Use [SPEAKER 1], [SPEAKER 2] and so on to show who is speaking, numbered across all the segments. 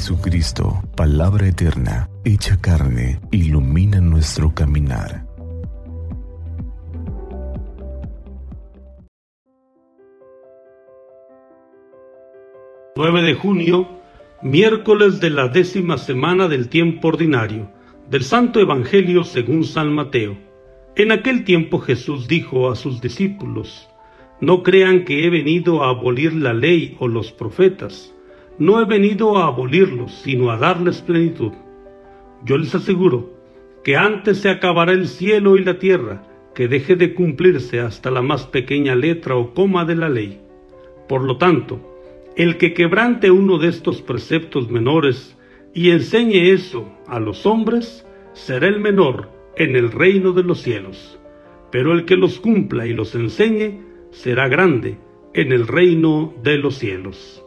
[SPEAKER 1] Jesucristo, palabra eterna, hecha carne, ilumina nuestro caminar.
[SPEAKER 2] ...9 de junio, miércoles de la décima semana del tiempo ordinario, del Santo Evangelio según San Mateo. En aquel tiempo Jesús dijo a sus discípulos, No crean que he venido a abolir la ley o los profetas no he venido a abolirlos, sino a darles plenitud. Yo les aseguro que antes se acabará el cielo y la tierra, que deje de cumplirse hasta la más pequeña letra o coma de la ley. Por lo tanto, el que quebrante uno de estos preceptos menores y enseñe eso a los hombres, será el menor en el reino de los cielos. Pero el que los cumpla y los enseñe, será grande en el reino de los cielos.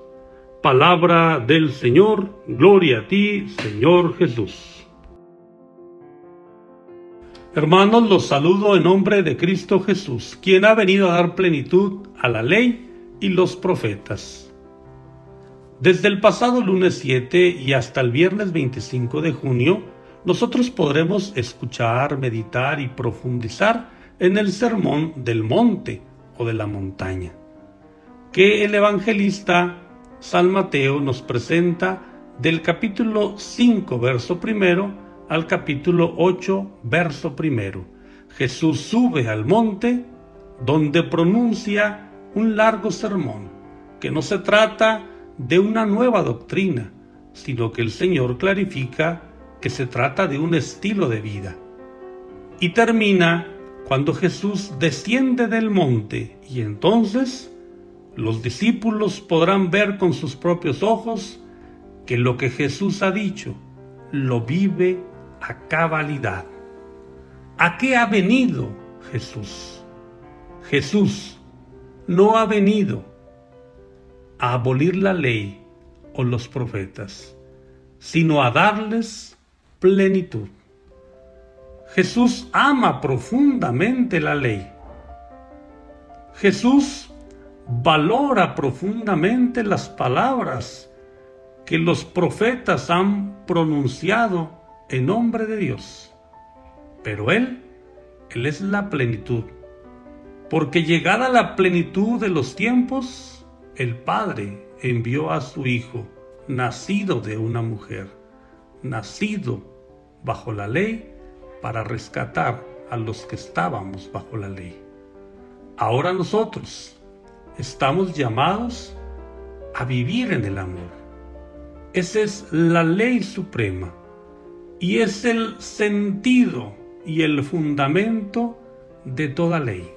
[SPEAKER 2] Palabra del Señor, gloria a ti, Señor Jesús. Hermanos, los saludo en nombre de Cristo Jesús, quien ha venido a dar plenitud a la ley y los profetas. Desde el pasado lunes 7 y hasta el viernes 25 de junio, nosotros podremos escuchar, meditar y profundizar en el sermón del monte o de la montaña, que el evangelista San Mateo nos presenta del capítulo 5, verso primero, al capítulo 8, verso primero. Jesús sube al monte donde pronuncia un largo sermón, que no se trata de una nueva doctrina, sino que el Señor clarifica que se trata de un estilo de vida. Y termina cuando Jesús desciende del monte y entonces los discípulos podrán ver con sus propios ojos que lo que Jesús ha dicho lo vive a cabalidad. ¿A qué ha venido Jesús? Jesús no ha venido a abolir la ley o los profetas, sino a darles plenitud. Jesús ama profundamente la ley. Jesús valora profundamente las palabras que los profetas han pronunciado en nombre de Dios. Pero Él, Él es la plenitud. Porque llegada la plenitud de los tiempos, el Padre envió a su Hijo, nacido de una mujer, nacido bajo la ley, para rescatar a los que estábamos bajo la ley. Ahora nosotros, estamos llamados a vivir en el amor. Esa es la ley suprema y es el sentido y el fundamento de toda ley.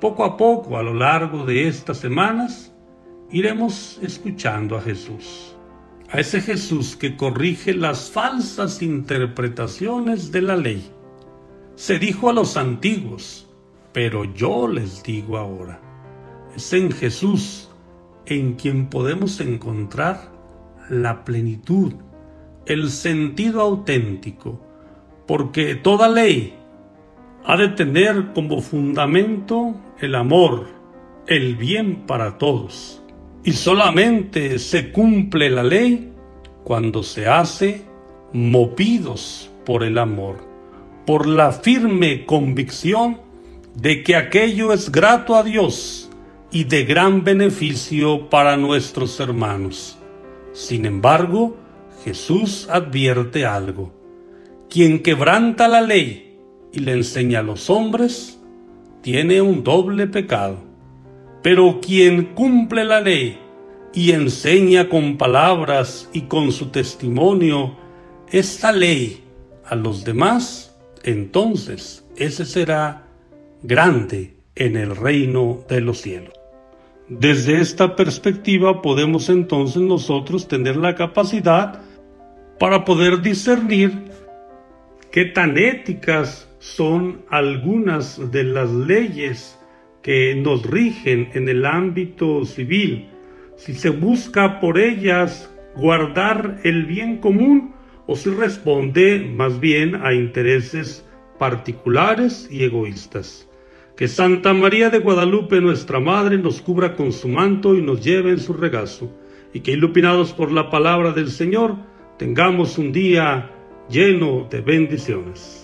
[SPEAKER 2] Poco a poco, a lo largo de estas semanas, iremos escuchando a Jesús. A ese Jesús que corrige las falsas interpretaciones de la ley. Se dijo a los antiguos, pero yo les digo ahora. Es en Jesús en quien podemos encontrar la plenitud, el sentido auténtico, porque toda ley ha de tener como fundamento el amor, el bien para todos. Y solamente se cumple la ley cuando se hace movidos por el amor, por la firme convicción de que aquello es grato a Dios y de gran beneficio para nuestros hermanos. Sin embargo, Jesús advierte algo. Quien quebranta la ley y le enseña a los hombres, tiene un doble pecado. Pero quien cumple la ley y enseña con palabras y con su testimonio esta ley a los demás, entonces ese será grande en el reino de los cielos. Desde esta perspectiva podemos entonces nosotros tener la capacidad para poder discernir qué tan éticas son algunas de las leyes que nos rigen en el ámbito civil, si se busca por ellas guardar el bien común o si responde más bien a intereses particulares y egoístas. Que Santa María de Guadalupe, nuestra Madre, nos cubra con su manto y nos lleve en su regazo, y que iluminados por la palabra del Señor, tengamos un día lleno de bendiciones.